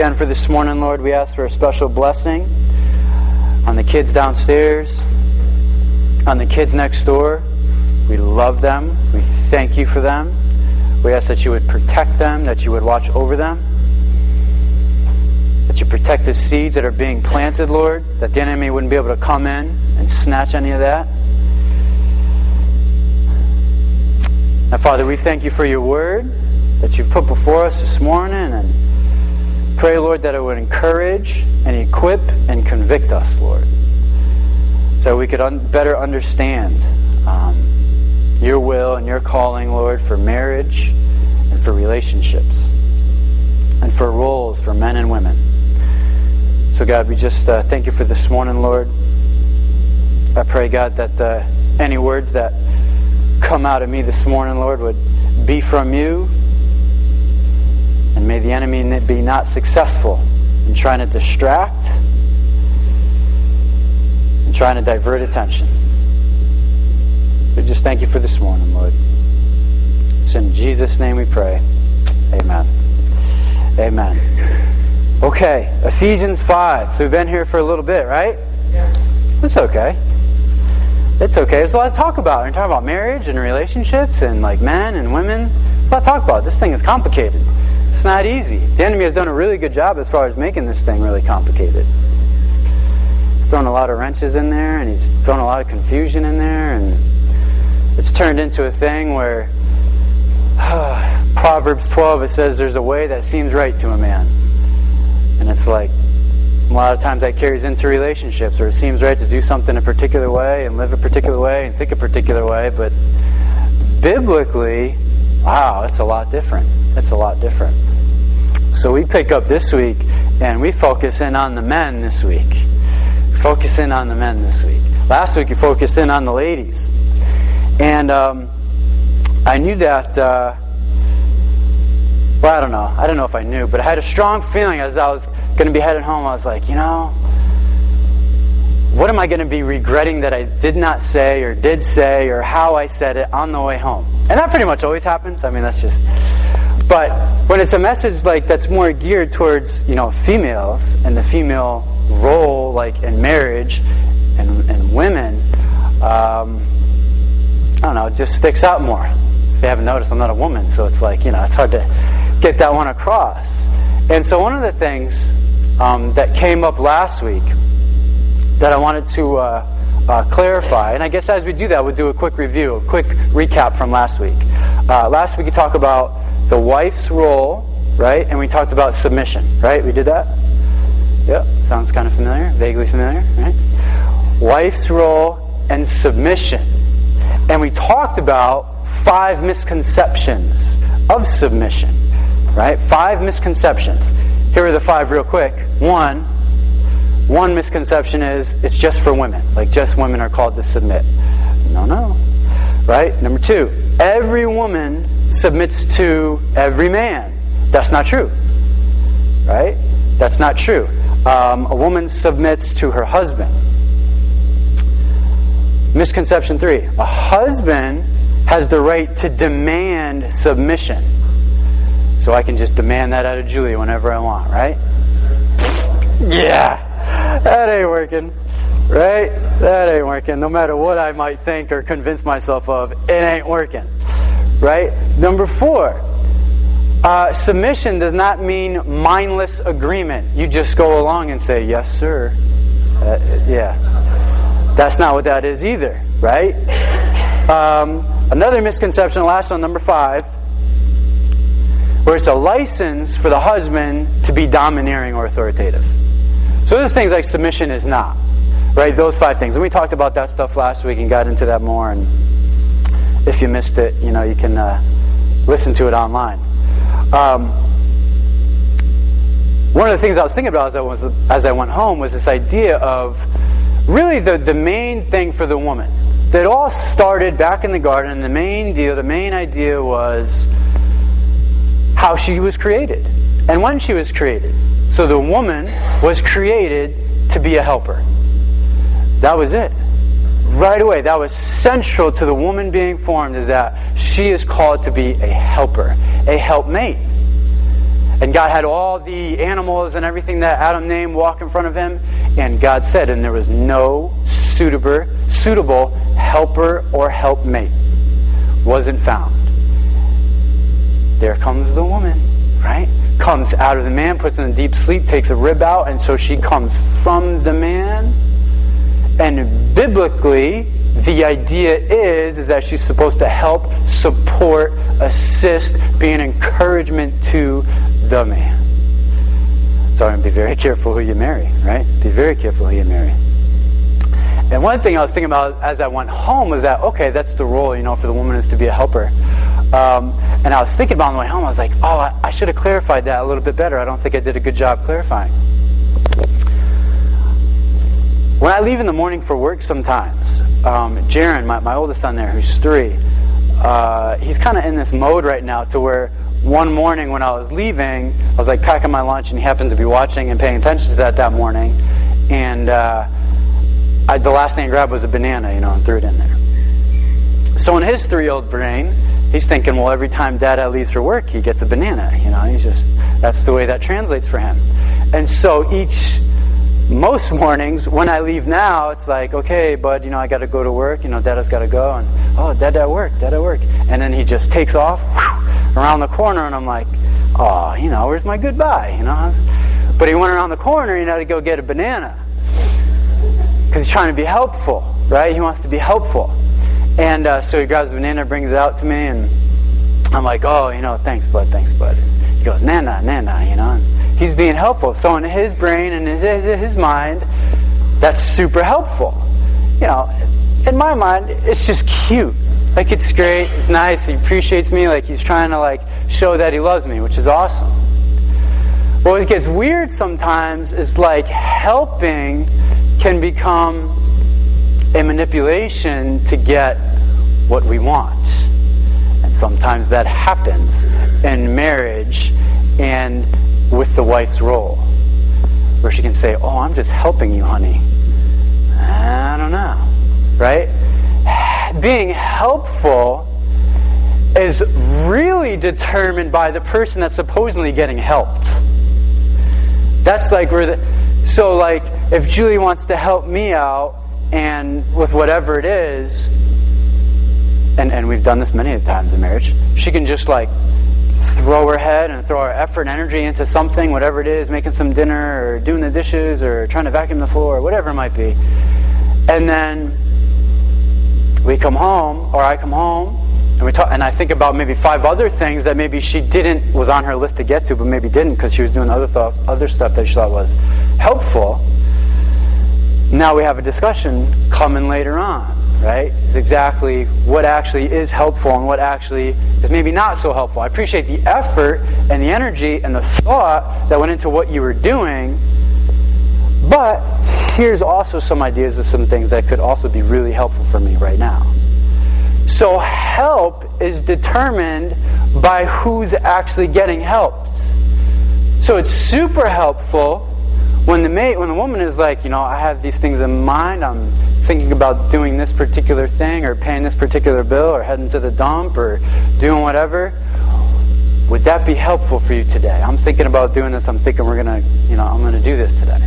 Again, for this morning, Lord, we ask for a special blessing on the kids downstairs, on the kids next door. We love them. We thank you for them. We ask that you would protect them, that you would watch over them, that you protect the seeds that are being planted, Lord, that the enemy wouldn't be able to come in and snatch any of that. Now, Father, we thank you for your word that you've put before us this morning and Pray, Lord, that it would encourage and equip and convict us, Lord, so we could un- better understand um, your will and your calling, Lord, for marriage and for relationships and for roles for men and women. So, God, we just uh, thank you for this morning, Lord. I pray, God, that uh, any words that come out of me this morning, Lord, would be from you and may the enemy be not successful in trying to distract and trying to divert attention. We just thank you for this morning, Lord. It's in Jesus' name we pray. Amen. Amen. Okay, Ephesians 5. So we've been here for a little bit, right? Yeah. It's okay. It's okay. There's a lot to talk about. We're talking about marriage and relationships and like men and women. There's a lot to talk about. This thing is complicated. It's not easy. The enemy has done a really good job as far as making this thing really complicated. He's thrown a lot of wrenches in there, and he's thrown a lot of confusion in there, and it's turned into a thing where uh, Proverbs 12 it says there's a way that seems right to a man, and it's like a lot of times that carries into relationships, where it seems right to do something a particular way and live a particular way and think a particular way, but biblically, wow, it's a lot different. It's a lot different. So we pick up this week and we focus in on the men this week. Focus in on the men this week. Last week we focused in on the ladies. And um, I knew that, uh, well, I don't know. I don't know if I knew, but I had a strong feeling as I was going to be headed home. I was like, you know, what am I going to be regretting that I did not say or did say or how I said it on the way home? And that pretty much always happens. I mean, that's just but when it's a message like that's more geared towards you know females and the female role, like in marriage and, and women, um, I don't know, it just sticks out more. If you haven't noticed, I'm not a woman, so it's like you know it's hard to get that one across. And so one of the things um, that came up last week that I wanted to uh, uh, clarify, and I guess as we do that, we'll do a quick review, a quick recap from last week. Uh, last week we talked about the wife's role, right? And we talked about submission, right? We did that? Yep, sounds kind of familiar, vaguely familiar, right? Wife's role and submission. And we talked about five misconceptions of submission, right? Five misconceptions. Here are the five real quick. One, one misconception is it's just for women, like just women are called to submit. No, no. Right? Number two, every woman submits to every man. That's not true. Right? That's not true. Um, a woman submits to her husband. Misconception three a husband has the right to demand submission. So I can just demand that out of Julia whenever I want, right? Yeah, that ain't working. Right? That ain't working. No matter what I might think or convince myself of, it ain't working. Right? Number four, uh, submission does not mean mindless agreement. You just go along and say, yes, sir. Uh, yeah. That's not what that is either, right? Um, another misconception, last one, number five, where it's a license for the husband to be domineering or authoritative. So there's things like submission is not, right? Those five things. And we talked about that stuff last week and got into that more. And if you missed it, you know, you can uh, listen to it online. Um, one of the things I was thinking about as I, was, as I went home was this idea of really the, the main thing for the woman. That all started back in the garden, and the main deal, the main idea was how she was created and when she was created. So the woman was created to be a helper. That was it right away, that was central to the woman being formed, is that she is called to be a helper, a helpmate. And God had all the animals and everything that Adam named walk in front of him. And God said, and there was no suitable, suitable helper or helpmate. Wasn't found. There comes the woman, right? Comes out of the man, puts in a deep sleep, takes a rib out, and so she comes from the man. And biblically, the idea is is that she's supposed to help, support, assist, be an encouragement to the man. So be very careful who you marry, right? Be very careful who you marry. And one thing I was thinking about as I went home was that okay, that's the role, you know, for the woman is to be a helper. Um, and I was thinking about on the way home, I was like, oh, I, I should have clarified that a little bit better. I don't think I did a good job clarifying. When I leave in the morning for work sometimes, um, Jaron, my, my oldest son there, who's three, uh, he's kind of in this mode right now to where one morning when I was leaving, I was like packing my lunch and he happened to be watching and paying attention to that that morning. And uh, I, the last thing I grabbed was a banana, you know, and threw it in there. So in his three-year-old brain, he's thinking, well, every time Dad leaves for work, he gets a banana. You know, he's just that's the way that translates for him. And so each most mornings when I leave now, it's like, okay, bud, you know, I got to go to work. You know, Dada's got to go, and oh, Dad at work, Dad at work, and then he just takes off whew, around the corner, and I'm like, oh, you know, where's my goodbye? You know, but he went around the corner, you know, to go get a banana because he's trying to be helpful, right? He wants to be helpful, and uh, so he grabs a banana, brings it out to me, and I'm like, oh, you know, thanks, bud, thanks, bud. He goes, Nana, Nana, you know. And, he's being helpful. So in his brain and his, his mind, that's super helpful. You know, in my mind, it's just cute. Like it's great, it's nice, he appreciates me, like he's trying to like show that he loves me, which is awesome. But what gets weird sometimes is like helping can become a manipulation to get what we want. And sometimes that happens in marriage and with the wife's role, where she can say, Oh, I'm just helping you, honey. I don't know. Right? Being helpful is really determined by the person that's supposedly getting helped. That's like where the. So, like, if Julie wants to help me out and with whatever it is, and, and we've done this many times in marriage, she can just like throw her head and throw our effort and energy into something, whatever it is, making some dinner or doing the dishes or trying to vacuum the floor or whatever it might be. And then we come home, or I come home, and we talk, and I think about maybe five other things that maybe she didn't was on her list to get to, but maybe didn't because she was doing other thought, other stuff that she thought was helpful. Now we have a discussion coming later on right? Is exactly what actually is helpful and what actually is maybe not so helpful. I appreciate the effort and the energy and the thought that went into what you were doing, but here's also some ideas of some things that could also be really helpful for me right now. So, help is determined by who's actually getting helped. So, it's super helpful when the mate, when the woman is like, you know, I have these things in mind, I'm thinking about doing this particular thing or paying this particular bill or heading to the dump or doing whatever, would that be helpful for you today? I'm thinking about doing this. I'm thinking we're to, you know, I'm to do this today.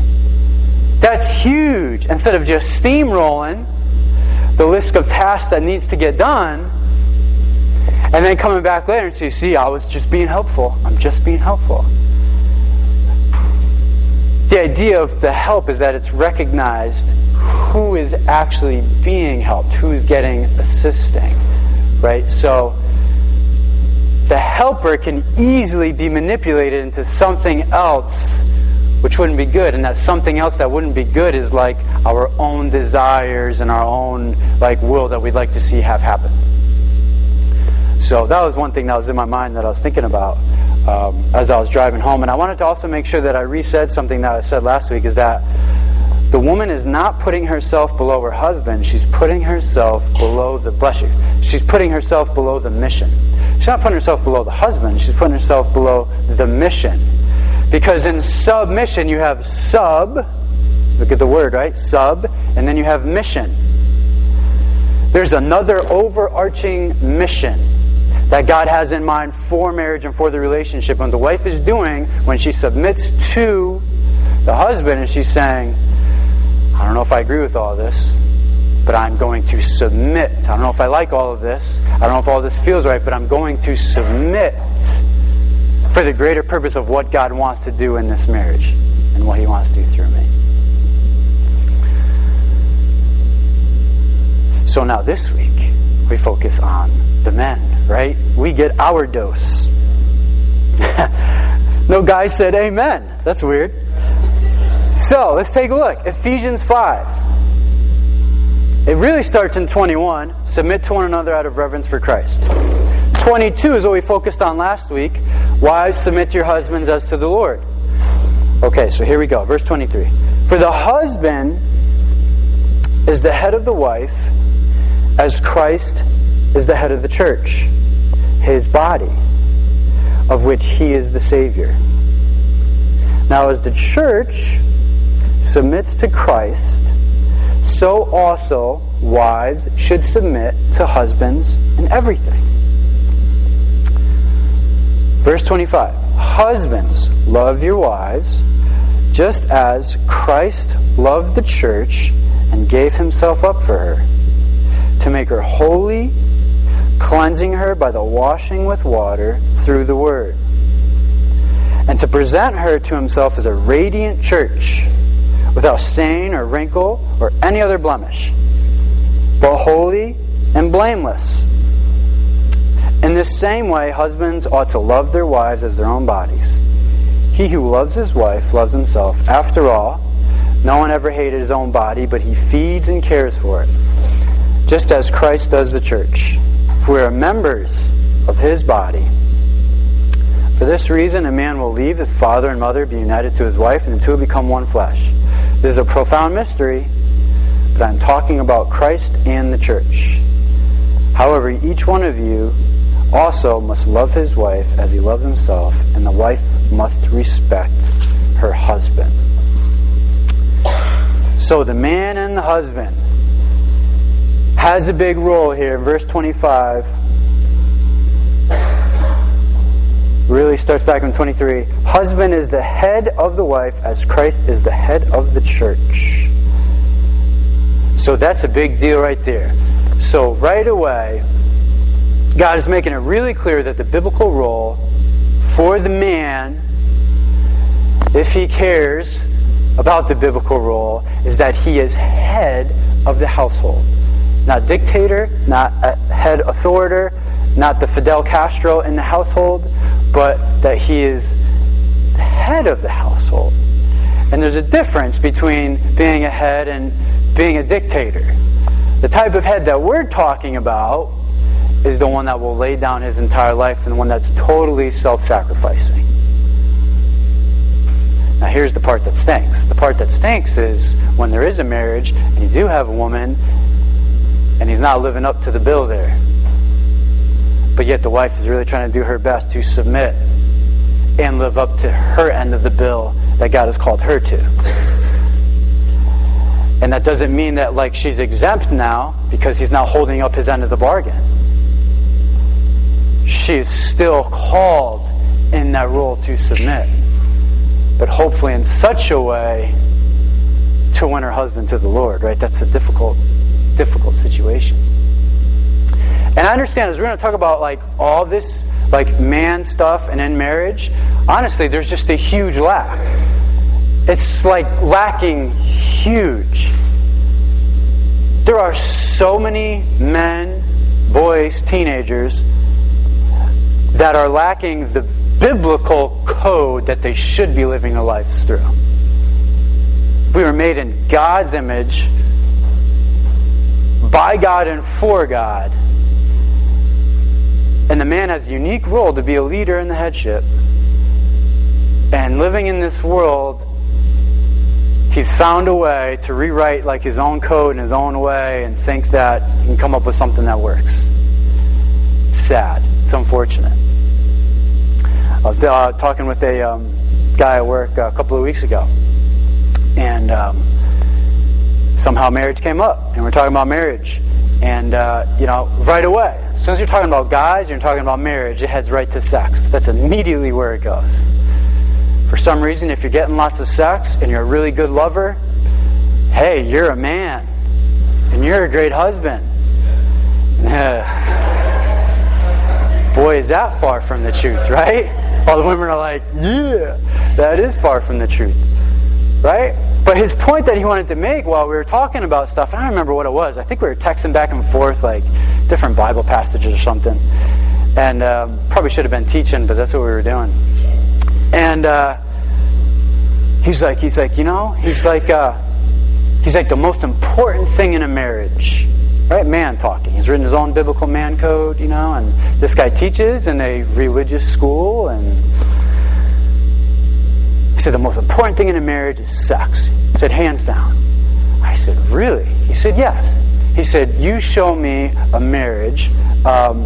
That's huge. Instead of just steamrolling the list of tasks that needs to get done, and then coming back later and say, see, I was just being helpful. I'm just being helpful. The idea of the help is that it's recognized who is actually being helped, who's getting assisting, right? So the helper can easily be manipulated into something else which wouldn't be good and that something else that wouldn't be good is like our own desires and our own like will that we'd like to see have happen so that was one thing that was in my mind that i was thinking about um, as i was driving home and i wanted to also make sure that i resaid something that i said last week is that the woman is not putting herself below her husband. She's putting herself below the bless you. She's putting herself below the mission. She's not putting herself below the husband. She's putting herself below the mission. Because in submission you have sub. Look at the word, right? Sub, and then you have mission. There's another overarching mission that God has in mind for marriage and for the relationship. And the wife is doing when she submits to the husband and she's saying, I don't know if I agree with all this, but I'm going to submit. I don't know if I like all of this. I don't know if all this feels right, but I'm going to submit for the greater purpose of what God wants to do in this marriage and what He wants to do through me. So now this week, we focus on the men, right? We get our dose. no guy said amen. That's weird. So let's take a look. Ephesians 5. It really starts in 21 submit to one another out of reverence for Christ. 22 is what we focused on last week. Wives, submit to your husbands as to the Lord. Okay, so here we go. Verse 23. For the husband is the head of the wife, as Christ is the head of the church, his body, of which he is the Savior. Now, as the church submits to Christ, so also wives should submit to husbands in everything. Verse 25 Husbands, love your wives, just as Christ loved the church and gave himself up for her, to make her holy, cleansing her by the washing with water through the word, and to present her to himself as a radiant church without stain or wrinkle or any other blemish, but holy and blameless. In the same way, husbands ought to love their wives as their own bodies. He who loves his wife loves himself. After all, no one ever hated his own body, but he feeds and cares for it, just as Christ does the church. For we are members of his body. For this reason, a man will leave his father and mother, be united to his wife, and the two will become one flesh. This is a profound mystery, but I'm talking about Christ and the church. However, each one of you also must love his wife as he loves himself, and the wife must respect her husband. So the man and the husband has a big role here in verse 25 really starts back in 23. Husband is the head of the wife as Christ is the head of the church. So that's a big deal right there. So right away, God is making it really clear that the biblical role for the man, if he cares about the biblical role, is that he is head of the household. Not dictator, not head authority, not the Fidel Castro in the household, but that he is the head of the household. And there's a difference between being a head and being a dictator. The type of head that we're talking about is the one that will lay down his entire life and the one that's totally self sacrificing. Now, here's the part that stinks. The part that stinks is when there is a marriage and you do have a woman and he's not living up to the bill there. But yet the wife is really trying to do her best to submit and live up to her end of the bill that God has called her to. And that doesn't mean that like she's exempt now because he's not holding up his end of the bargain. She is still called in that role to submit. But hopefully in such a way to win her husband to the Lord, right? That's a difficult, difficult situation. And I understand as we're going to talk about like all this like man stuff and in marriage, honestly, there's just a huge lack. It's like lacking huge. There are so many men, boys, teenagers that are lacking the biblical code that they should be living their lives through. We were made in God's image, by God and for God. And the man has a unique role to be a leader in the headship. And living in this world, he's found a way to rewrite like his own code in his own way and think that he can come up with something that works. It's sad. It's unfortunate. I was uh, talking with a um, guy at work a couple of weeks ago, and um, somehow marriage came up, and we're talking about marriage, and uh, you know, right away, As soon as you're talking about guys, you're talking about marriage, it heads right to sex. That's immediately where it goes. For some reason, if you're getting lots of sex and you're a really good lover, hey, you're a man and you're a great husband. Boy, is that far from the truth, right? All the women are like, yeah, that is far from the truth, right? But his point that he wanted to make while we were talking about stuff, I don't remember what it was. I think we were texting back and forth, like different Bible passages or something. And um, probably should have been teaching, but that's what we were doing. And uh, he's like, he's like, you know, he's like, uh, he's like the most important thing in a marriage right? Man talking. He's written his own biblical man code, you know, and this guy teaches in a religious school, and said the most important thing in a marriage is sex. He said, hands down. I said, really? He said, yes. He said, you show me a marriage um,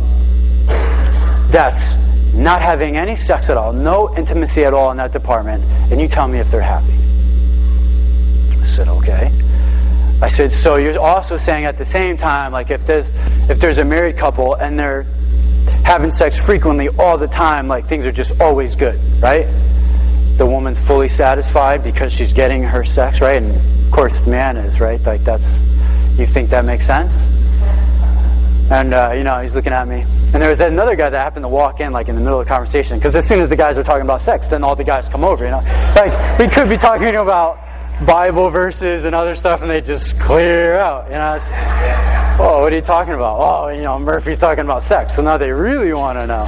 that's not having any sex at all, no intimacy at all in that department, and you tell me if they're happy. I said, okay. I said, so you're also saying at the same time, like if there's if there's a married couple and they're having sex frequently all the time, like things are just always good, right? The woman's fully satisfied because she's getting her sex, right? And of course the man is, right? Like that's you think that makes sense? And uh, you know, he's looking at me. And there was another guy that happened to walk in like in the middle of the conversation because as soon as the guys are talking about sex, then all the guys come over, you know. Like we could be talking about Bible verses and other stuff, and they just clear out. You know, oh, what are you talking about? Oh, you know, Murphy's talking about sex. So now they really want to know.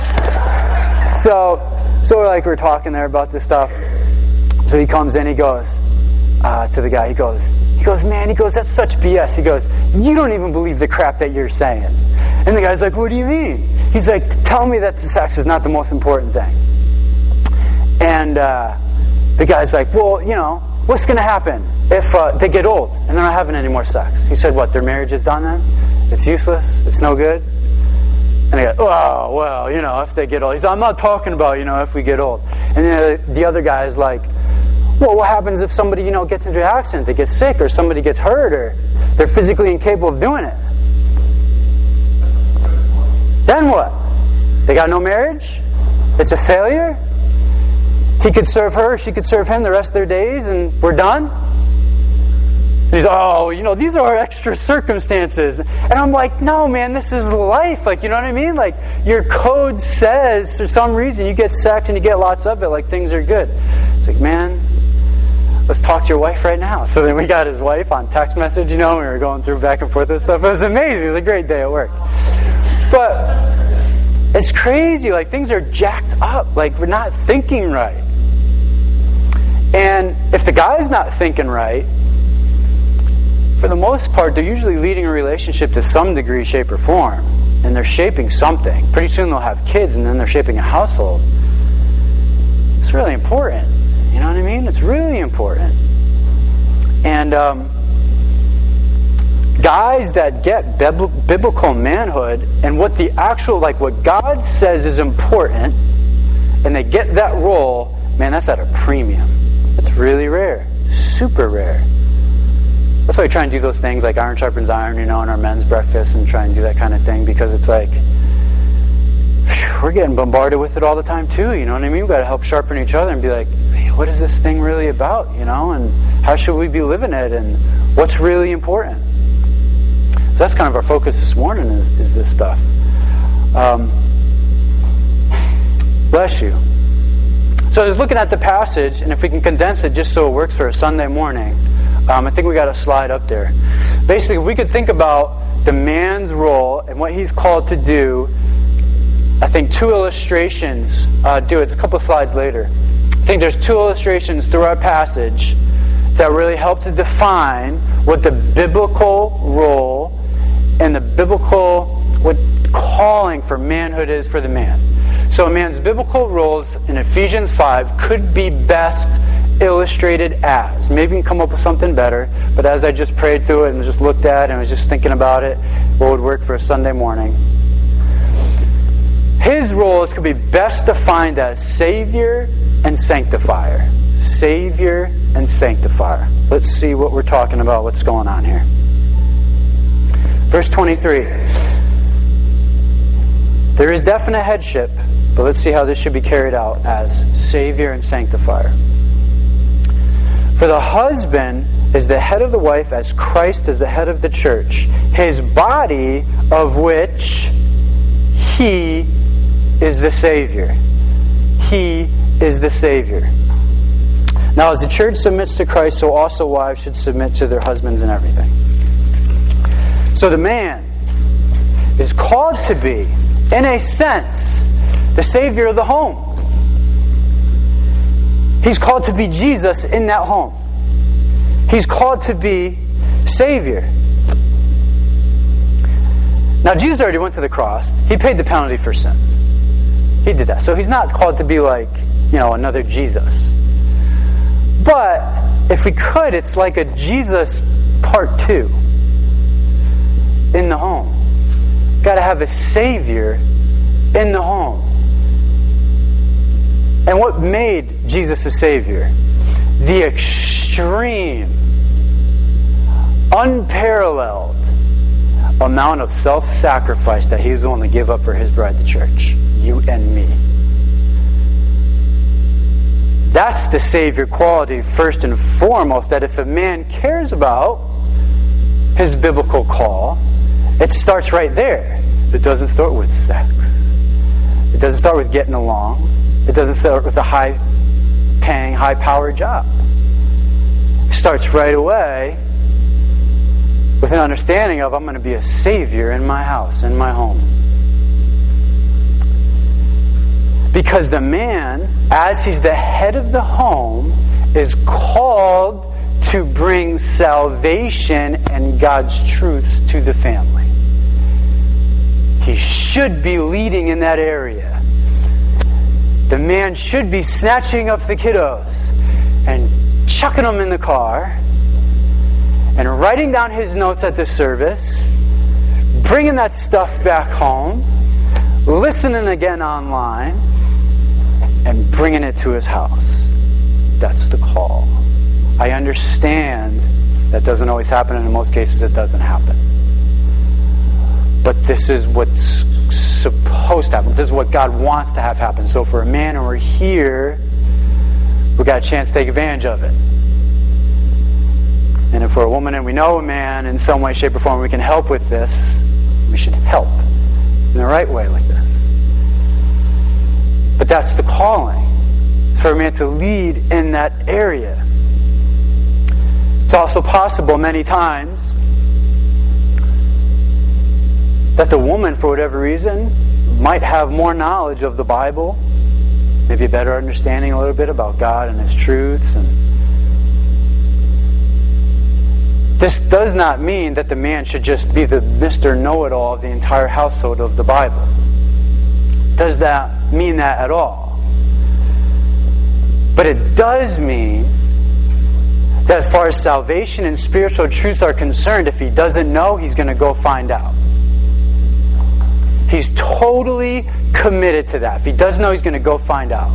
So, so like we're talking there about this stuff. So he comes in, he goes uh, to the guy. He goes, he goes, man. He goes, that's such BS. He goes, you don't even believe the crap that you're saying. And the guy's like, what do you mean? He's like, tell me that sex is not the most important thing. And uh, the guy's like, well, you know, what's going to happen if uh, they get old and they're not having any more sex? He said, what, their marriage is done then? It's useless? It's no good? And they go, oh, well, you know, if they get old. He said, I'm not talking about, you know, if we get old. And then the other guy is like, well, what happens if somebody, you know, gets into an accident, they get sick, or somebody gets hurt, or they're physically incapable of doing it? Then what? They got no marriage? It's a failure? He could serve her, she could serve him the rest of their days, and we're done. And he's, oh, you know, these are extra circumstances. And I'm like, no, man, this is life. Like, you know what I mean? Like, your code says for some reason you get sex and you get lots of it, like things are good. It's like, man, let's talk to your wife right now. So then we got his wife on text message, you know, we were going through back and forth and stuff. It was amazing. It was a great day at work. But it's crazy. Like, things are jacked up. Like, we're not thinking right. And if the guy's not thinking right, for the most part, they're usually leading a relationship to some degree, shape, or form. And they're shaping something. Pretty soon they'll have kids, and then they're shaping a household. It's really important. You know what I mean? It's really important. And um, guys that get biblical manhood and what the actual, like what God says is important, and they get that role, man, that's at a premium. It's really rare, super rare. That's why we try and do those things like iron sharpens iron, you know, in our men's breakfast and try and do that kind of thing because it's like we're getting bombarded with it all the time too. You know what I mean? We've got to help sharpen each other and be like, hey, what is this thing really about? You know, and how should we be living it? And what's really important? So that's kind of our focus this morning is, is this stuff. Um, bless you. So I was looking at the passage, and if we can condense it just so it works for a Sunday morning, um, I think we got a slide up there. Basically, we could think about the man's role and what he's called to do. I think two illustrations uh, do it. a couple slides later. I think there's two illustrations through our passage that really help to define what the biblical role and the biblical what calling for manhood is for the man. So a man's biblical roles in Ephesians 5 could be best illustrated as. Maybe you can come up with something better, but as I just prayed through it and just looked at it and was just thinking about it, what would work for a Sunday morning? His roles could be best defined as Savior and Sanctifier. Savior and Sanctifier. Let's see what we're talking about, what's going on here. Verse 23. There is definite headship, but let's see how this should be carried out as Savior and Sanctifier. For the husband is the head of the wife as Christ is the head of the church, his body of which he is the Savior. He is the Savior. Now, as the church submits to Christ, so also wives should submit to their husbands in everything. So the man is called to be, in a sense, the Savior of the home. He's called to be Jesus in that home. He's called to be Savior. Now, Jesus already went to the cross. He paid the penalty for sins. He did that. So he's not called to be like, you know, another Jesus. But if we could, it's like a Jesus part two in the home. Got to have a Savior in the home. And what made Jesus a Savior? The extreme, unparalleled amount of self sacrifice that He was willing to give up for His bride, the church. You and me. That's the Savior quality, first and foremost, that if a man cares about his biblical call, it starts right there. It doesn't start with sex. It doesn't start with getting along. It doesn't start with a high paying, high powered job. It starts right away with an understanding of I'm going to be a savior in my house, in my home. Because the man, as he's the head of the home, is called to bring salvation and God's truths to the family. He should be leading in that area. The man should be snatching up the kiddos and chucking them in the car and writing down his notes at the service, bringing that stuff back home, listening again online, and bringing it to his house. That's the call. I understand that doesn't always happen, and in most cases, it doesn't happen. But this is what's supposed to happen. This is what God wants to have happen. So for a man and we're here, we got a chance to take advantage of it. And if we're a woman and we know a man in some way, shape, or form, we can help with this, we should help in the right way like this. But that's the calling for a man to lead in that area. It's also possible many times that the woman, for whatever reason, might have more knowledge of the Bible, maybe a better understanding a little bit about God and His truths. And this does not mean that the man should just be the Mr. Know It All of the entire household of the Bible. Does that mean that at all? But it does mean that as far as salvation and spiritual truths are concerned, if he doesn't know, he's going to go find out. He's totally committed to that. If he doesn't know, he's going to go find out.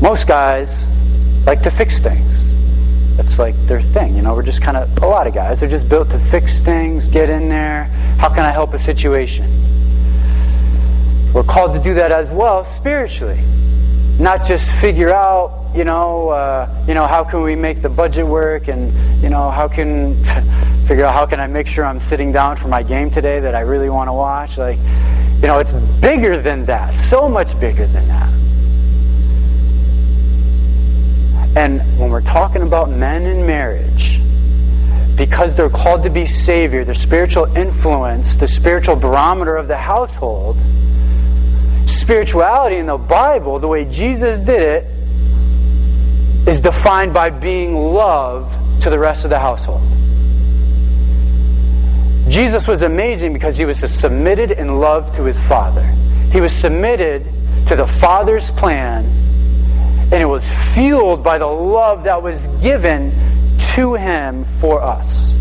Most guys like to fix things. That's like their thing. You know, we're just kind of, a lot of guys, they're just built to fix things, get in there. How can I help a situation? We're called to do that as well spiritually. Not just figure out you know, uh, you know, how can we make the budget work, and you know, how can figure out how can I make sure I'm sitting down for my game today that I really want to watch. Like, you know, it's bigger than that, so much bigger than that. And when we're talking about men in marriage, because they're called to be Savior, the spiritual influence, the spiritual barometer of the household, spirituality in the Bible, the way Jesus did it, is defined by being love to the rest of the household. Jesus was amazing because he was submitted in love to his Father. He was submitted to the Father's plan, and it was fueled by the love that was given to him for us.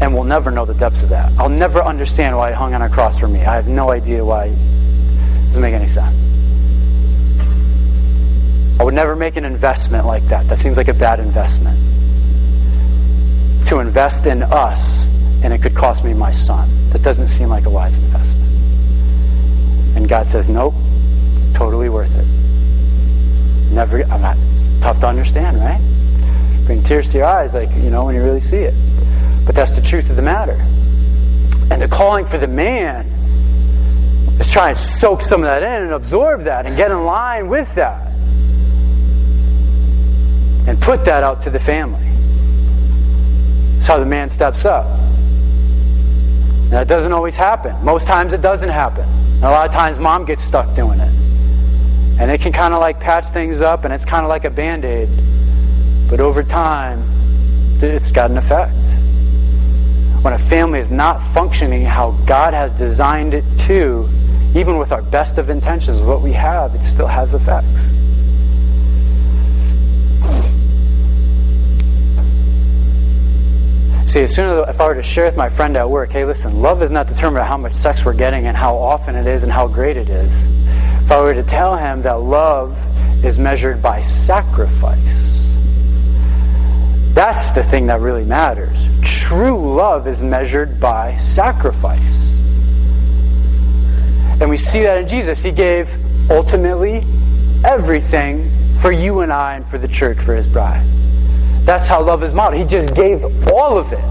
And we'll never know the depths of that. I'll never understand why he hung on a cross for me. I have no idea why. Doesn't make any sense. I would never make an investment like that. That seems like a bad investment. to invest in us, and it could cost me my son. That doesn't seem like a wise investment. And God says, nope, totally worth it. Never, I'm not, tough to understand, right? Bring tears to your eyes, like, you know, when you really see it. But that's the truth of the matter. And the calling for the man is try and soak some of that in and absorb that and get in line with that. And put that out to the family. That's how the man steps up. That doesn't always happen. Most times it doesn't happen. And a lot of times mom gets stuck doing it. And it can kind of like patch things up and it's kind of like a band aid. But over time, it's got an effect. When a family is not functioning how God has designed it to, even with our best of intentions, what we have, it still has effects. See, as soon as if I were to share with my friend at work, hey, listen, love is not determined by how much sex we're getting and how often it is and how great it is. If I were to tell him that love is measured by sacrifice, that's the thing that really matters. True love is measured by sacrifice. And we see that in Jesus. He gave ultimately everything for you and I and for the church, for his bride. That's how love is modeled. He just gave all of it.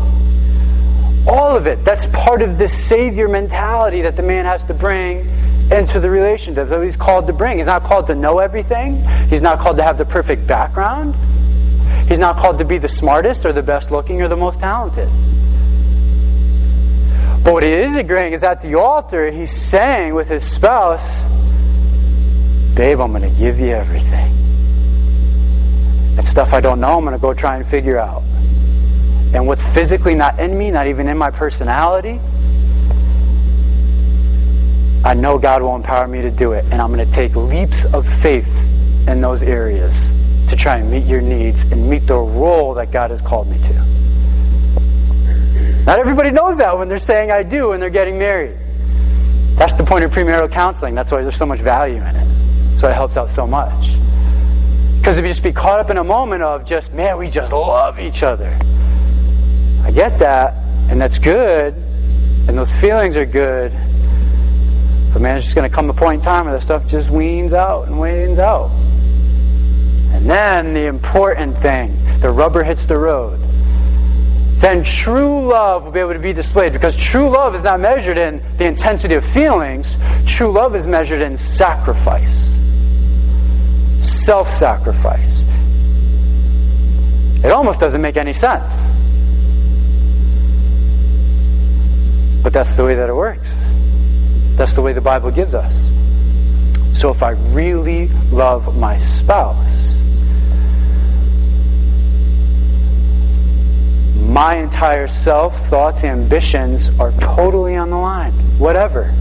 All of it. That's part of this Savior mentality that the man has to bring into the relationship. that he's called to bring. He's not called to know everything. He's not called to have the perfect background. He's not called to be the smartest or the best looking or the most talented. But what he is agreeing is at the altar, he's saying with his spouse, Babe, I'm going to give you everything. And stuff I don't know, I'm going to go try and figure out. And what's physically not in me, not even in my personality, I know God will empower me to do it. And I'm going to take leaps of faith in those areas to try and meet your needs and meet the role that God has called me to. Not everybody knows that when they're saying I do and they're getting married. That's the point of premarital counseling. That's why there's so much value in it. So it helps out so much. Because if you just be caught up in a moment of just, man, we just love each other. I get that, and that's good, and those feelings are good. But man, it's just going to come a point in time where the stuff just weans out and wanes out. And then the important thing, the rubber hits the road. Then true love will be able to be displayed because true love is not measured in the intensity of feelings. True love is measured in sacrifice self sacrifice. It almost doesn't make any sense. But that's the way that it works. That's the way the Bible gives us. So if I really love my spouse, my entire self, thoughts, ambitions are totally on the line. Whatever.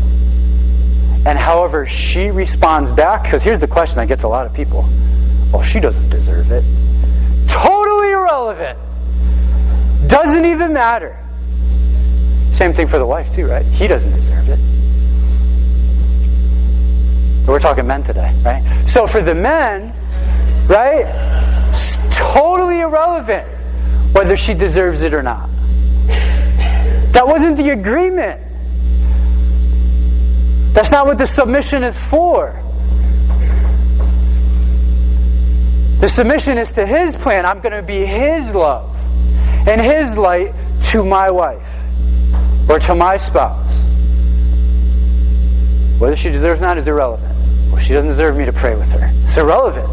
And however she responds back, because here's the question that gets a lot of people well, she doesn't deserve it. Totally irrelevant. Doesn't even matter. Same thing for the wife, too, right? He doesn't deserve it. We're talking men today, right? So for the men, right, it's totally irrelevant whether she deserves it or not. That wasn't the agreement. That's not what the submission is for. The submission is to His plan. I'm going to be His love and His light to my wife or to my spouse. Whether she deserves or not is irrelevant. Well, she doesn't deserve me to pray with her. It's irrelevant.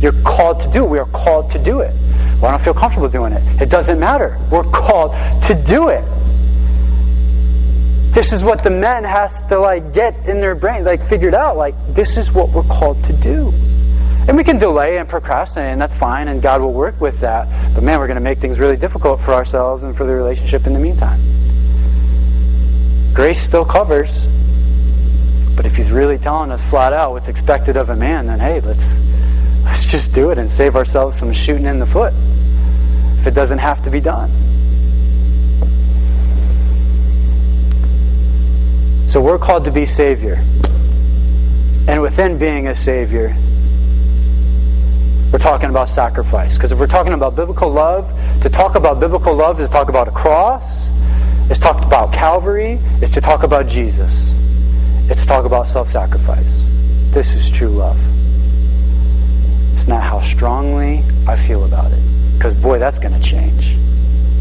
You're called to do it. We are called to do it. Well, I don't feel comfortable doing it. It doesn't matter. We're called to do it. This is what the men has to like get in their brain, like figured out. Like this is what we're called to do. And we can delay and procrastinate, and that's fine, and God will work with that. But man, we're going to make things really difficult for ourselves and for the relationship in the meantime. Grace still covers, but if He's really telling us flat out what's expected of a man, then hey, let's let's just do it and save ourselves some shooting in the foot. If it doesn't have to be done. So we're called to be Savior. And within being a Savior, we're talking about sacrifice. Because if we're talking about biblical love, to talk about biblical love is to talk about a cross, it's talk about Calvary, it's to talk about Jesus. It's to talk about self sacrifice. This is true love. It's not how strongly I feel about it. Because, boy, that's going to change.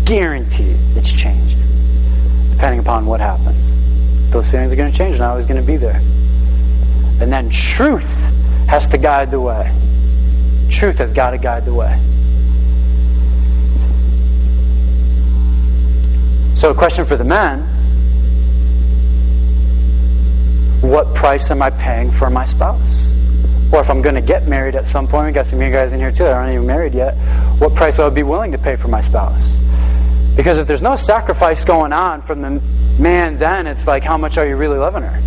Guaranteed it's changed. Depending upon what happens. Those feelings are going to change, and I was going to be there. And then truth has to guide the way. Truth has got to guide the way. So, a question for the men what price am I paying for my spouse? Or if I'm going to get married at some point, we got some of you guys in here too that aren't even married yet, what price would I be willing to pay for my spouse? Because if there's no sacrifice going on from the man's end, it's like, how much are you really loving her?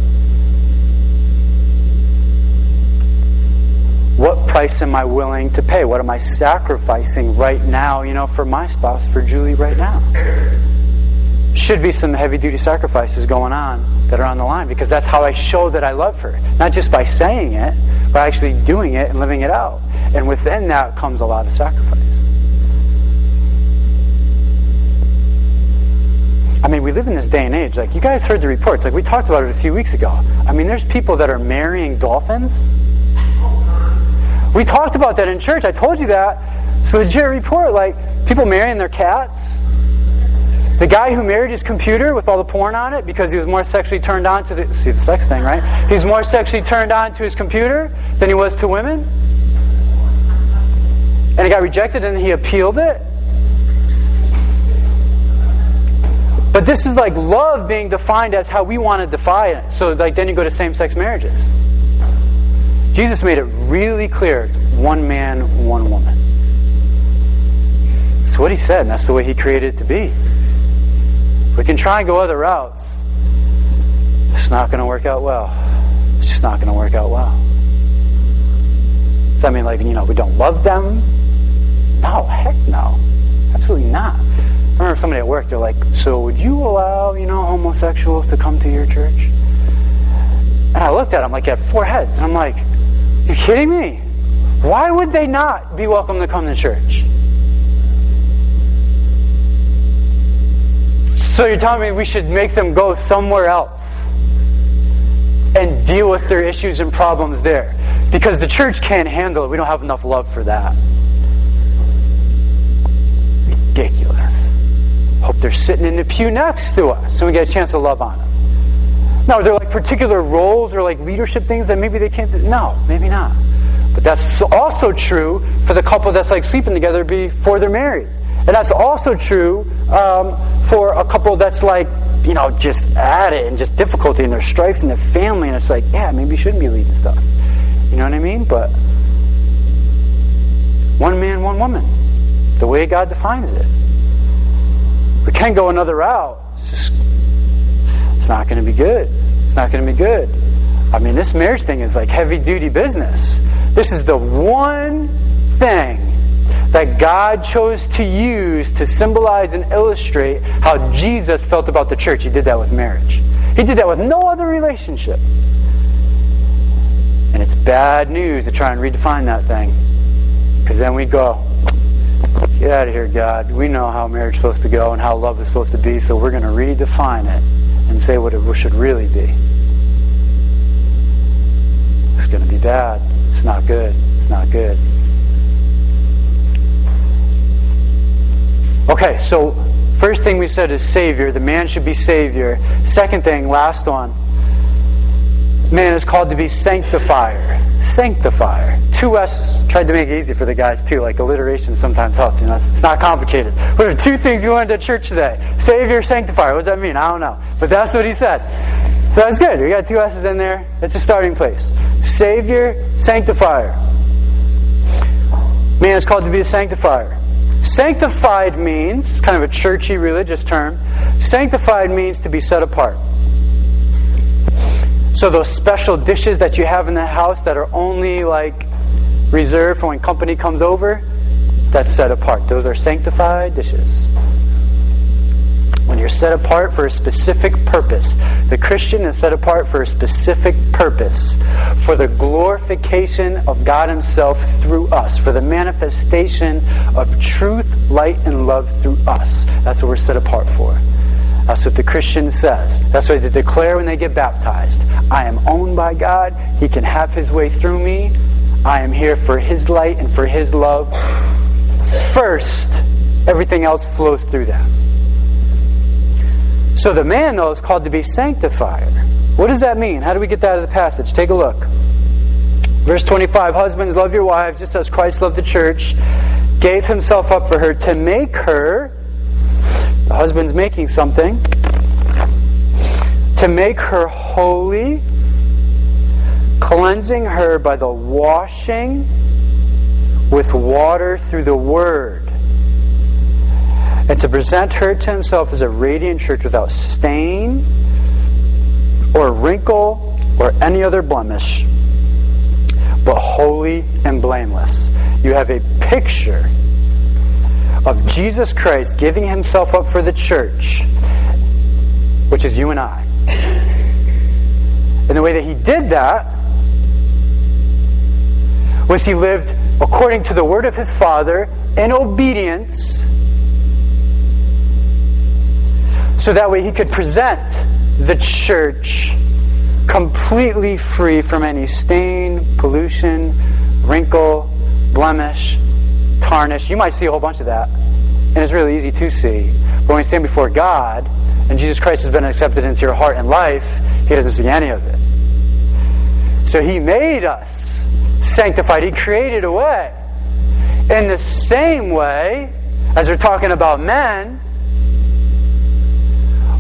What price am I willing to pay? What am I sacrificing right now, you know, for my spouse, for Julie right now? Should be some heavy duty sacrifices going on that are on the line because that's how I show that I love her. Not just by saying it, but actually doing it and living it out. And within that comes a lot of sacrifice. I mean, we live in this day and age. Like, you guys heard the reports. Like, we talked about it a few weeks ago. I mean, there's people that are marrying dolphins. We talked about that in church. I told you that. So, legit report. Like, people marrying their cats. The guy who married his computer with all the porn on it because he was more sexually turned on to the see the sex thing, right? He's more sexually turned on to his computer than he was to women. And he got rejected and he appealed it. But this is like love being defined as how we want to define it. So like then you go to same-sex marriages. Jesus made it really clear, one man, one woman. That's what he said, and that's the way he created it to be. We can try and go other routes. It's not going to work out well. It's just not going to work out well. Does that mean, like, you know, we don't love them? No, heck no. Absolutely not. I remember somebody at work, they're like, so would you allow, you know, homosexuals to come to your church? And I looked at him like he had four heads. And I'm like, you kidding me? Why would they not be welcome to come to church? So you're telling me we should make them go somewhere else and deal with their issues and problems there? Because the church can't handle it. We don't have enough love for that. Ridiculous. Hope they're sitting in the pew next to us so we get a chance to love on them. Now, are there like particular roles or like leadership things that maybe they can't do? No, maybe not. But that's also true for the couple that's like sleeping together before they're married. And that's also true um, for a couple that's like, you know, just at it and just difficulty and there's strife in the family. And it's like, yeah, maybe you shouldn't be leading stuff. You know what I mean? But one man, one woman. The way God defines it. We can't go another route. It's just, it's not going to be good. It's not going to be good. I mean, this marriage thing is like heavy duty business. This is the one thing that God chose to use to symbolize and illustrate how Jesus felt about the church. He did that with marriage. He did that with no other relationship. And it's bad news to try and redefine that thing. Because then we go, get out of here, God. We know how marriage is supposed to go and how love is supposed to be, so we're going to redefine it and say what it should really be. It's going to be bad. It's not good. It's not good. Okay, so first thing we said is Savior. The man should be Savior. Second thing, last one. Man is called to be sanctifier. Sanctifier. Two S's. Tried to make it easy for the guys too. Like alliteration sometimes helps. You know, it's not complicated. What are two things you learned at church today? Savior, sanctifier. What does that mean? I don't know. But that's what he said. So that's good. We got two S's in there. It's a starting place. Savior, sanctifier. Man is called to be a sanctifier. Sanctified means, kind of a churchy religious term, sanctified means to be set apart. So those special dishes that you have in the house that are only like reserved for when company comes over, that's set apart. Those are sanctified dishes. When you're set apart for a specific purpose. The Christian is set apart for a specific purpose, for the glorification of God Himself through us, for the manifestation of truth, light, and love through us. That's what we're set apart for. That's what the Christian says. That's what they declare when they get baptized. I am owned by God. He can have His way through me. I am here for His light and for His love. First, everything else flows through them. So the man, though, is called to be sanctifier. What does that mean? How do we get that out of the passage? Take a look. Verse 25 Husbands, love your wives just as Christ loved the church, gave himself up for her to make her, the husband's making something, to make her holy, cleansing her by the washing with water through the word and to present her to himself as a radiant church without stain or wrinkle or any other blemish, but holy and blameless. You have a picture of Jesus Christ giving himself up for the church, which is you and I. And the way that he did that was he lived according to the word of his Father in obedience so that way he could present the church completely free from any stain, pollution, wrinkle, blemish, tarnish. You might see a whole bunch of that, and it's really easy to see. But when you stand before God and Jesus Christ has been accepted into your heart and life, he doesn't see any of it. So he made us sanctified. He created a way. In the same way, as we're talking about men,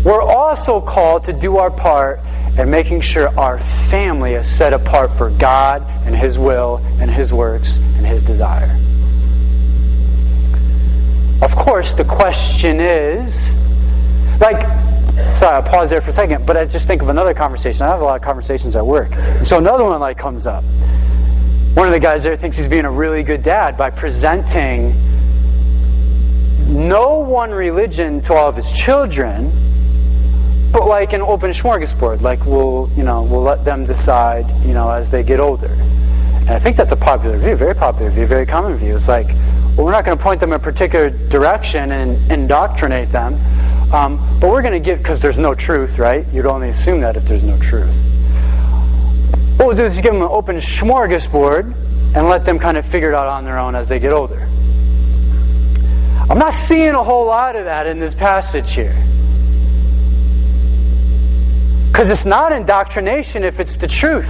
we're also called to do our part in making sure our family is set apart for God and His will and His works and His desire. Of course, the question is like, sorry, I'll pause there for a second, but I just think of another conversation. I have a lot of conversations at work. So another one like comes up. One of the guys there thinks he's being a really good dad by presenting no one religion to all of his children but like an open smorgasbord, like we'll, you know, we'll let them decide, you know, as they get older. And I think that's a popular view, very popular view, very common view. It's like, well, we're not going to point them in a particular direction and indoctrinate them, um, but we're going to give, because there's no truth, right? You'd only assume that if there's no truth. What we'll do is give them an open smorgasbord and let them kind of figure it out on their own as they get older. I'm not seeing a whole lot of that in this passage here. Because it's not indoctrination if it's the truth.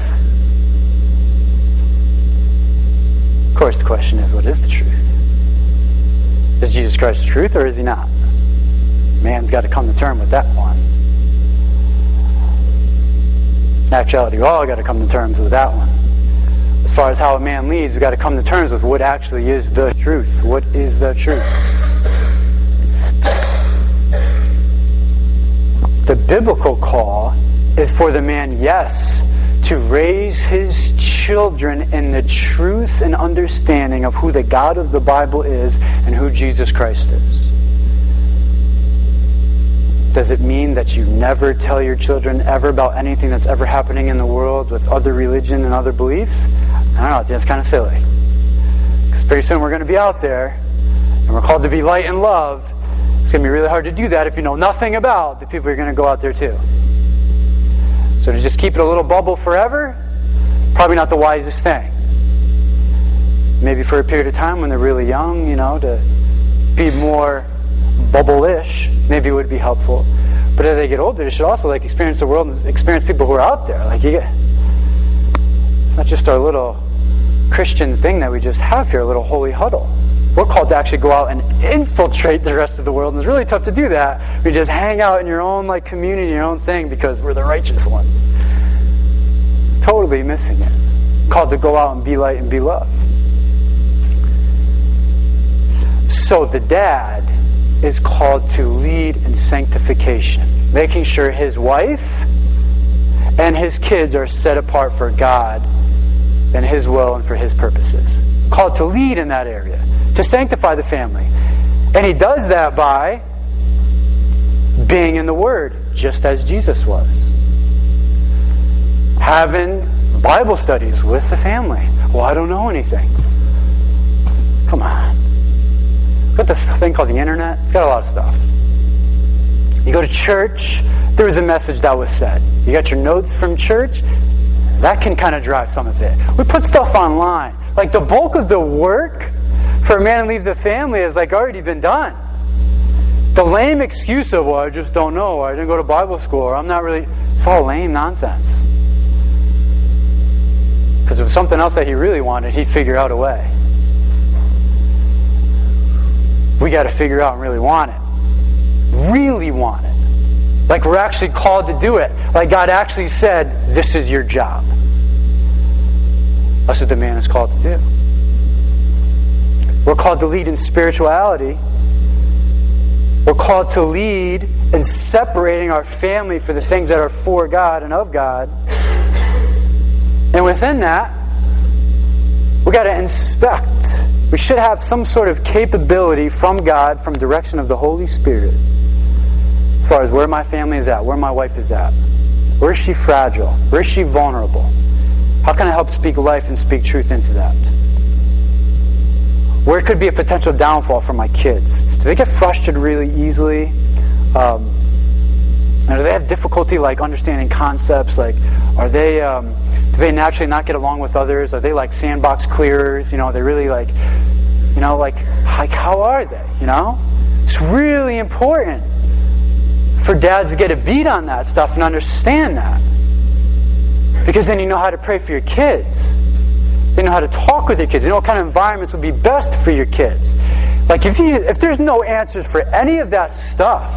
Of course, the question is what is the truth? Is Jesus Christ the truth or is he not? Man's got to come to terms with that one. Actuality, we all got to come to terms with that one. As far as how a man leads, we've got to come to terms with what actually is the truth. What is the truth? The biblical call is for the man, yes, to raise his children in the truth and understanding of who the God of the Bible is and who Jesus Christ is. Does it mean that you never tell your children ever about anything that's ever happening in the world with other religion and other beliefs? I don't know. That's kind of silly. Because pretty soon we're going to be out there and we're called to be light and love. It's going to be really hard to do that if you know nothing about the people you're going to go out there to. So to just keep it a little bubble forever, probably not the wisest thing. Maybe for a period of time when they're really young, you know, to be more bubble-ish, maybe would be helpful. But as they get older, they should also like experience the world and experience people who are out there. Like you get, it's not just our little Christian thing that we just have here, a little holy huddle. We're called to actually go out and infiltrate the rest of the world, and it's really tough to do that. We just hang out in your own like community, your own thing, because we're the righteous ones. It's totally missing it. Called to go out and be light and be love. So the dad is called to lead in sanctification, making sure his wife and his kids are set apart for God and his will and for his purposes. Called to lead in that area to sanctify the family. And he does that by being in the Word, just as Jesus was. Having Bible studies with the family. Well, I don't know anything. Come on. Got this thing called the internet. It's got a lot of stuff. You go to church, there was a message that was said. You got your notes from church, that can kind of drive some of it. We put stuff online. Like the bulk of the work for a man to leave the family has like already been done. The lame excuse of, well, I just don't know, I didn't go to Bible school, or I'm not really, it's all lame nonsense. Because if it was something else that he really wanted, he'd figure out a way. We got to figure out and really want it. Really want it. Like we're actually called to do it. Like God actually said, this is your job. That's what the man is called to do. We're called to lead in spirituality we're called to lead in separating our family for the things that are for God and of God. And within that, we got to inspect. We should have some sort of capability from God, from direction of the Holy Spirit, as far as where my family is at, where my wife is at. Where is she fragile? Where is she vulnerable? How can I help speak life and speak truth into that? Where could be a potential downfall for my kids? Do they get frustrated really easily? Um, do they have difficulty like understanding concepts? Like, are they um, do they naturally not get along with others? Are they like sandbox clearers? You know, they really like, you know, like like how are they? You know, it's really important for dads to get a beat on that stuff and understand that, because then you know how to pray for your kids. They know how to talk with their kids. They know what kind of environments would be best for your kids. Like if you if there's no answers for any of that stuff,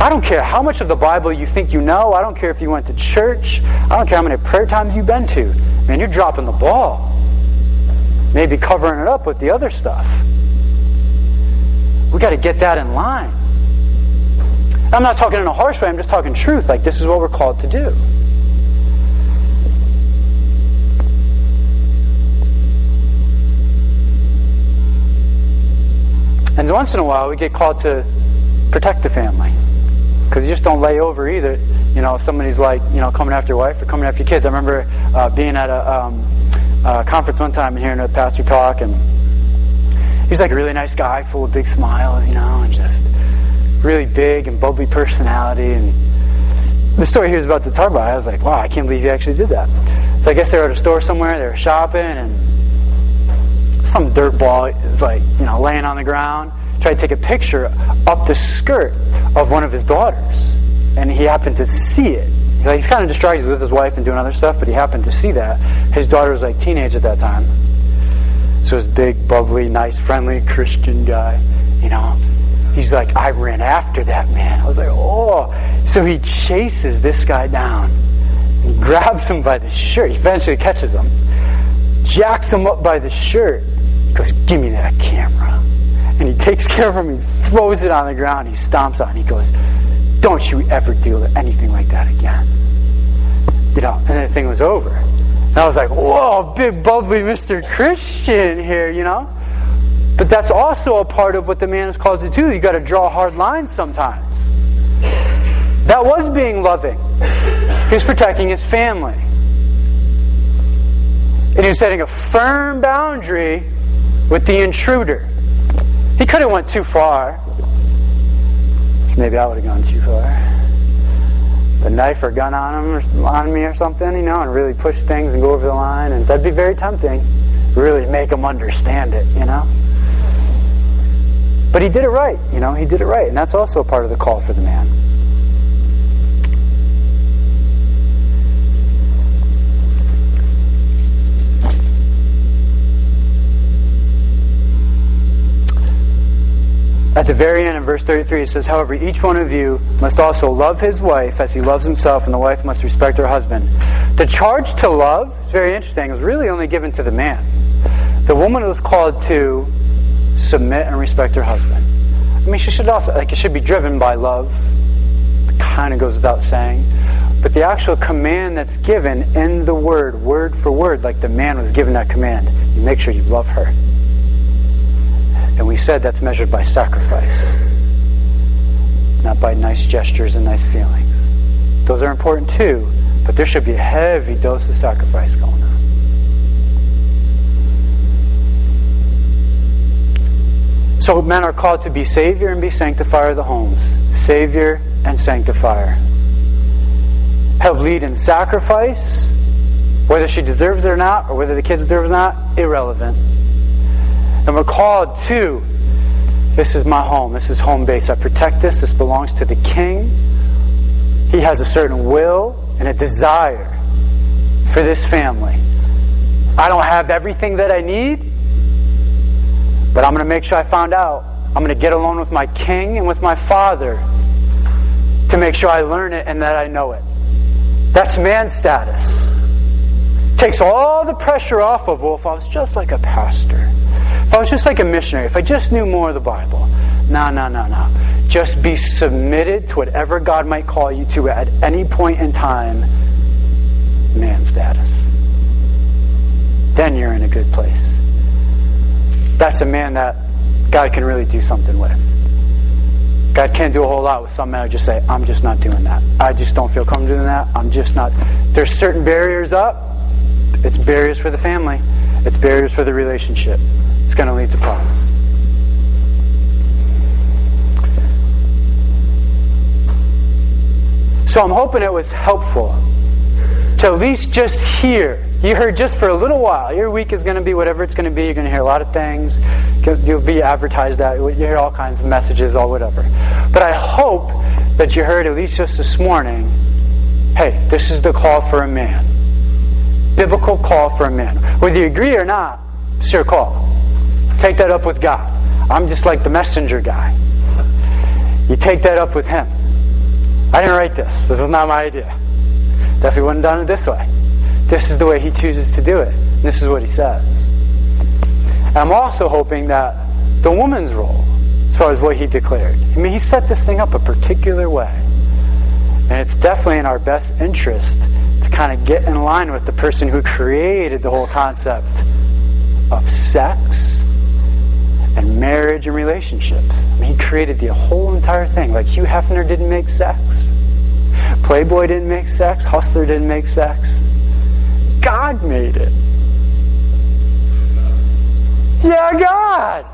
I don't care how much of the Bible you think you know. I don't care if you went to church. I don't care how many prayer times you've been to. Man, you're dropping the ball. Maybe covering it up with the other stuff. We got to get that in line. I'm not talking in a harsh way, I'm just talking truth. Like, this is what we're called to do. And once in a while, we get called to protect the family. Because you just don't lay over either. You know, if somebody's like, you know, coming after your wife or coming after your kids. I remember uh, being at a, um, a conference one time and hearing a pastor talk, and he's like a really nice guy, full of big smiles, you know, and just really big and bubbly personality. And the story he was about talk about, I was like, wow, I can't believe he actually did that. So I guess they were at a store somewhere, they were shopping, and some dirt ball is like, you know, laying on the ground. Tried to take a picture up the skirt of one of his daughters. And he happened to see it. He's kind of distracted with his wife and doing other stuff, but he happened to see that. His daughter was like teenage at that time. So this big, bubbly, nice, friendly Christian guy, you know, he's like, I ran after that man. I was like, oh. So he chases this guy down. He grabs him by the shirt. He eventually catches him. Jacks him up by the shirt goes, Give me that camera. And he takes care of him, he throws it on the ground, he stomps on it, he goes, Don't you ever do anything like that again. You know, and the thing was over. And I was like, Whoa, big bubbly Mr. Christian here, you know? But that's also a part of what the man is called to do. You got to draw hard lines sometimes. That was being loving. He was protecting his family. And he was setting a firm boundary with the intruder. He could have went too far. Maybe I would have gone too far. A knife or gun on him or on me or something, you know, and really push things and go over the line, and that'd be very tempting. Really make him understand it, you know. But he did it right, you know. He did it right, and that's also part of the call for the man. At the very end of verse 33, it says, However, each one of you must also love his wife as he loves himself, and the wife must respect her husband. The charge to love is very interesting. It was really only given to the man. The woman was called to submit and respect her husband. I mean, she should also, like, it should be driven by love. It kind of goes without saying. But the actual command that's given in the word, word for word, like the man was given that command, you make sure you love her. And we said that's measured by sacrifice. not by nice gestures and nice feelings. Those are important too, but there should be a heavy dose of sacrifice going on. So men are called to be Savior and be Sanctifier of the homes. Savior and Sanctifier. Help lead in sacrifice, whether she deserves it or not, or whether the kids deserve it or not, irrelevant. And we're called to this is my home. This is home base. I protect this. This belongs to the king. He has a certain will and a desire for this family. I don't have everything that I need, but I'm going to make sure I find out. I'm going to get alone with my king and with my father to make sure I learn it and that I know it. That's man status. Takes all the pressure off of, well, I was just like a pastor, I was just like a missionary, if I just knew more of the Bible. No, no, no, no. Just be submitted to whatever God might call you to at any point in time, man status. Then you're in a good place. That's a man that God can really do something with. God can't do a whole lot with some men who just say, I'm just not doing that. I just don't feel comfortable doing that. I'm just not. There's certain barriers up. It's barriers for the family. It's barriers for the relationship. Going to lead to problems. So I'm hoping it was helpful to at least just hear. You heard just for a little while. Your week is going to be whatever it's going to be. You're going to hear a lot of things. You'll be advertised that. You hear all kinds of messages all whatever. But I hope that you heard at least just this morning hey, this is the call for a man. Biblical call for a man. Whether you agree or not, it's your call. Take that up with God. I'm just like the messenger guy. You take that up with Him. I didn't write this. This is not my idea. Definitely wouldn't have done it this way. This is the way He chooses to do it. This is what He says. And I'm also hoping that the woman's role, as far as what He declared, I mean, He set this thing up a particular way. And it's definitely in our best interest to kind of get in line with the person who created the whole concept of sex and marriage and relationships. I mean, he created the whole entire thing. Like Hugh Hefner didn't make sex. Playboy didn't make sex. Hustler didn't make sex. God made it. Yeah, God.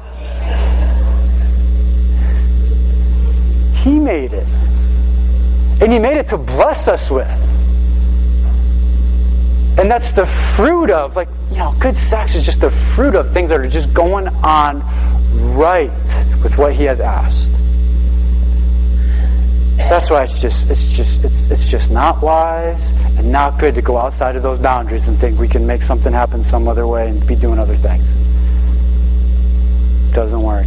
He made it. And He made it to bless us with. And that's the fruit of, like, you know, good sex is just the fruit of things that are just going on right with what He has asked. That's why it's just it's just it's it's just not wise and not good to go outside of those boundaries and think we can make something happen some other way and be doing other things. Doesn't work.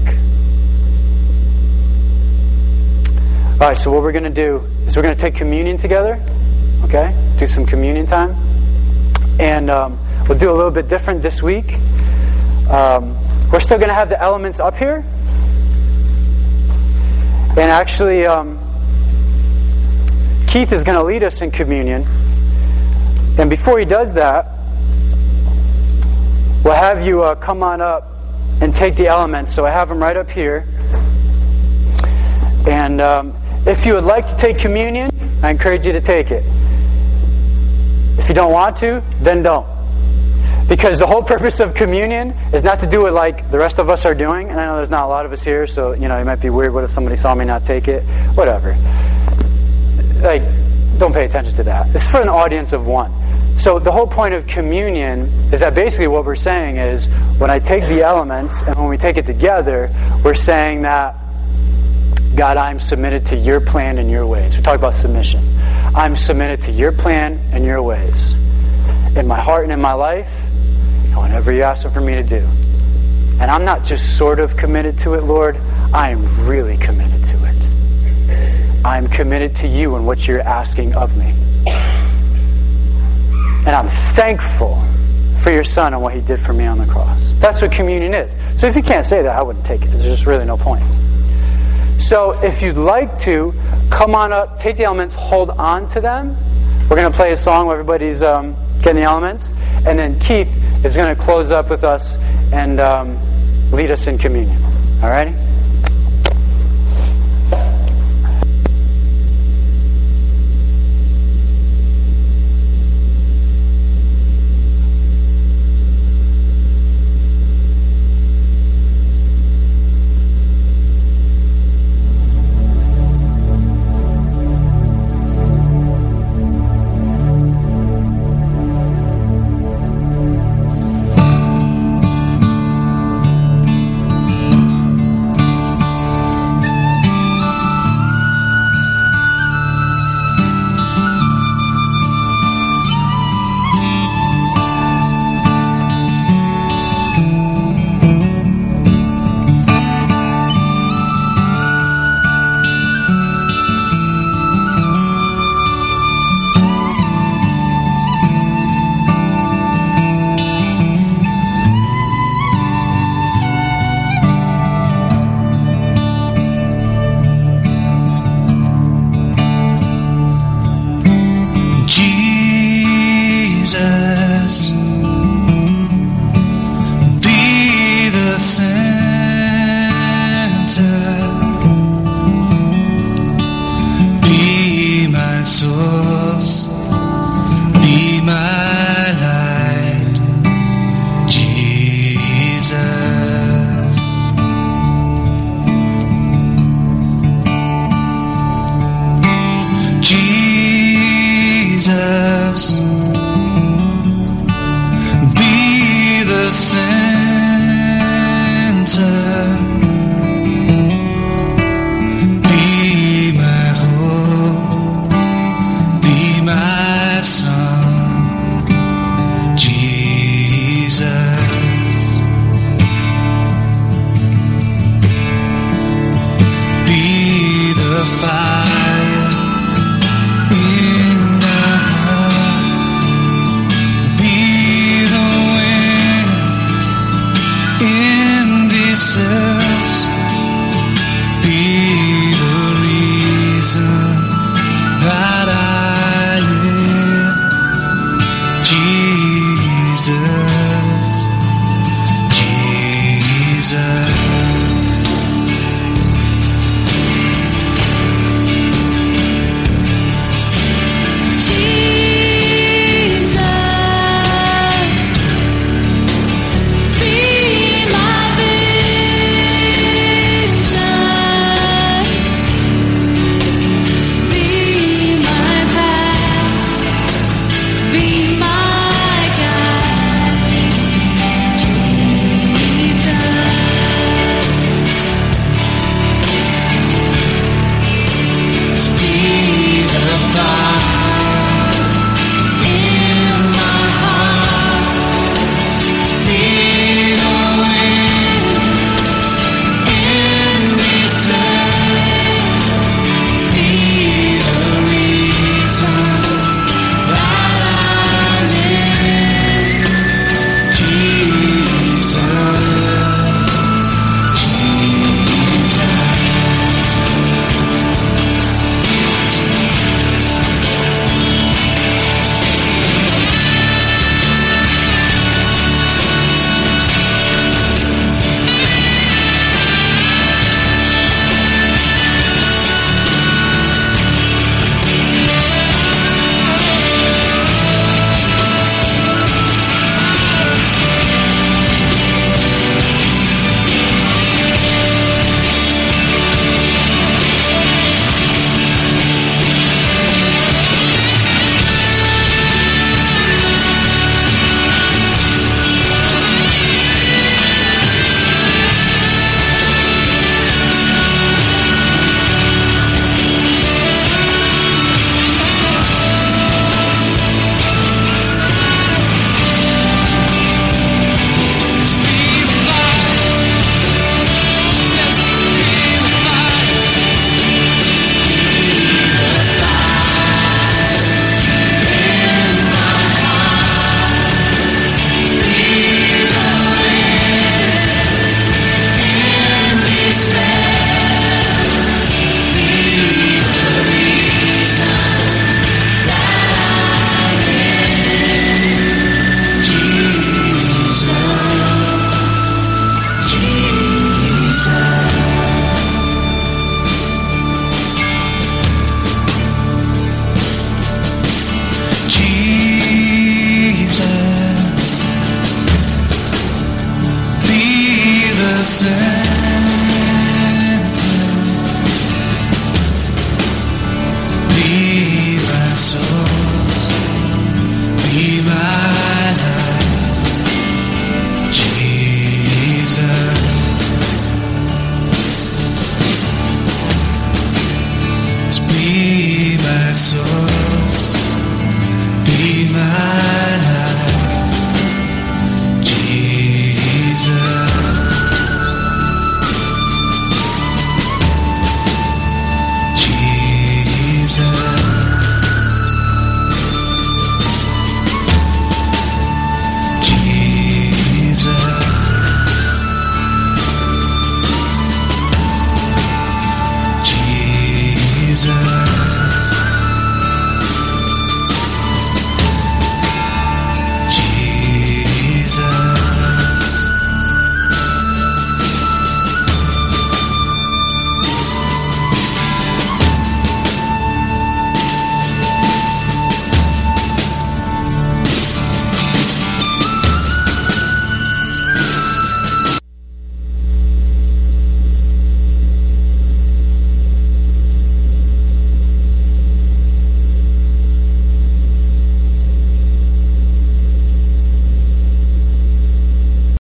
All right, so what we're going to do is we're going to take communion together. Okay, do some communion time, and um, we'll do a little bit different this week. Um, we're still going to have the elements up here, and actually. Um, Keith is going to lead us in communion. And before he does that, we'll have you uh, come on up and take the elements. So I have them right up here. And um, if you would like to take communion, I encourage you to take it. If you don't want to, then don't. Because the whole purpose of communion is not to do it like the rest of us are doing. And I know there's not a lot of us here, so you know it might be weird. What if somebody saw me not take it? Whatever like, don't pay attention to that. It's for an audience of one. So the whole point of communion is that basically what we're saying is when I take the elements and when we take it together, we're saying that God, I'm submitted to your plan and your ways. We talk about submission. I'm submitted to your plan and your ways. In my heart and in my life, whatever you ask for me to do. And I'm not just sort of committed to it, Lord. I am really committed. To it. I'm committed to you and what you're asking of me. And I'm thankful for your son and what he did for me on the cross. That's what communion is. So if you can't say that, I wouldn't take it. There's just really no point. So if you'd like to, come on up, take the elements, hold on to them. We're going to play a song where everybody's um, getting the elements. And then Keith is going to close up with us and um, lead us in communion. All righty?